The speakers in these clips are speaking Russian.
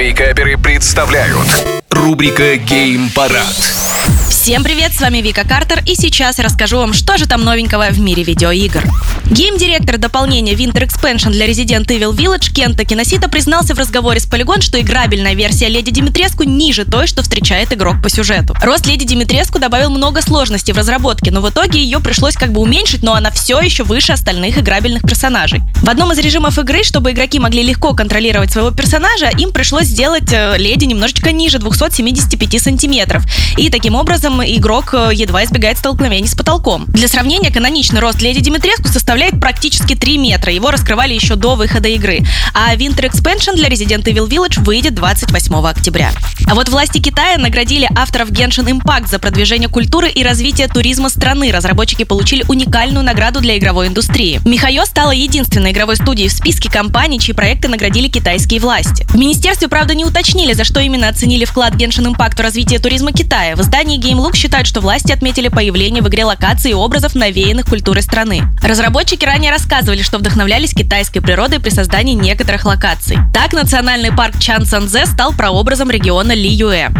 Вейкаперы представляют. Рубрика «Гейм-парад» Всем привет, с вами Вика Картер, и сейчас я расскажу вам, что же там новенького в мире видеоигр. Гейм-директор дополнения Winter Expansion для Resident Evil Village Кента Киносита признался в разговоре с Polygon, что играбельная версия Леди Димитреску ниже той, что встречает игрок по сюжету. Рост Леди Димитреску добавил много сложностей в разработке, но в итоге ее пришлось как бы уменьшить, но она все еще выше остальных играбельных персонажей. В одном из режимов игры, чтобы игроки могли легко контролировать своего персонажа, им пришлось сделать э, Леди немножечко ниже 275 сантиметров. И таким образом этом игрок э, едва избегает столкновений с потолком. Для сравнения, каноничный рост Леди Димитреску составляет практически 3 метра. Его раскрывали еще до выхода игры. А Winter Expansion для Resident Evil Village выйдет 28 октября. А вот власти Китая наградили авторов Genshin Impact за продвижение культуры и развитие туризма страны. Разработчики получили уникальную награду для игровой индустрии. Михайо стала единственной игровой студией в списке компаний, чьи проекты наградили китайские власти. В министерстве, правда, не уточнили, за что именно оценили вклад Genshin Impact в развитие туризма Китая. В издании Game Look считают, что власти отметили появление в игре локаций и образов, навеянных культурой страны. Разработчики ранее рассказывали, что вдохновлялись китайской природой при создании некоторых локаций. Так, национальный парк Чан Санзе стал прообразом региона Ли Юэ.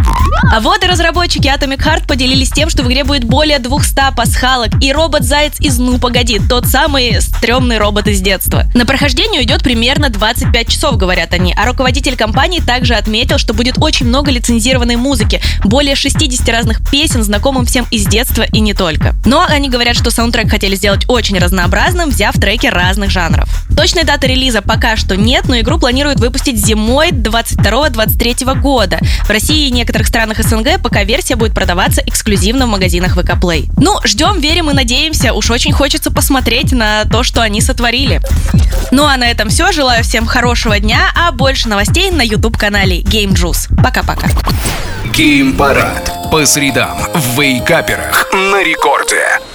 А вот и разработчики Atomic Heart поделились тем, что в игре будет более 200 пасхалок и робот-заяц из «Ну, погоди», тот самый стрёмный робот из детства. На прохождение уйдет примерно 25 часов, говорят они, а руководитель компании также отметил, что будет очень много лицензированной музыки, более 60 разных песен, знакомым всем из детства и не только. Но они говорят, что саундтрек хотели сделать очень разнообразным, взяв треки разных жанров. Точной даты релиза пока что нет, но игру планируют выпустить зимой 22-23 года. В России и некоторых странах СНГ пока версия будет продаваться эксклюзивно в магазинах ВК Play. Ну, ждем, верим и надеемся. Уж очень хочется посмотреть на то, что они сотворили. Ну а на этом все. Желаю всем хорошего дня, а больше новостей на YouTube-канале Game Juice. Пока-пока. Гейм-парад по средам в Вейкаперах на рекорде.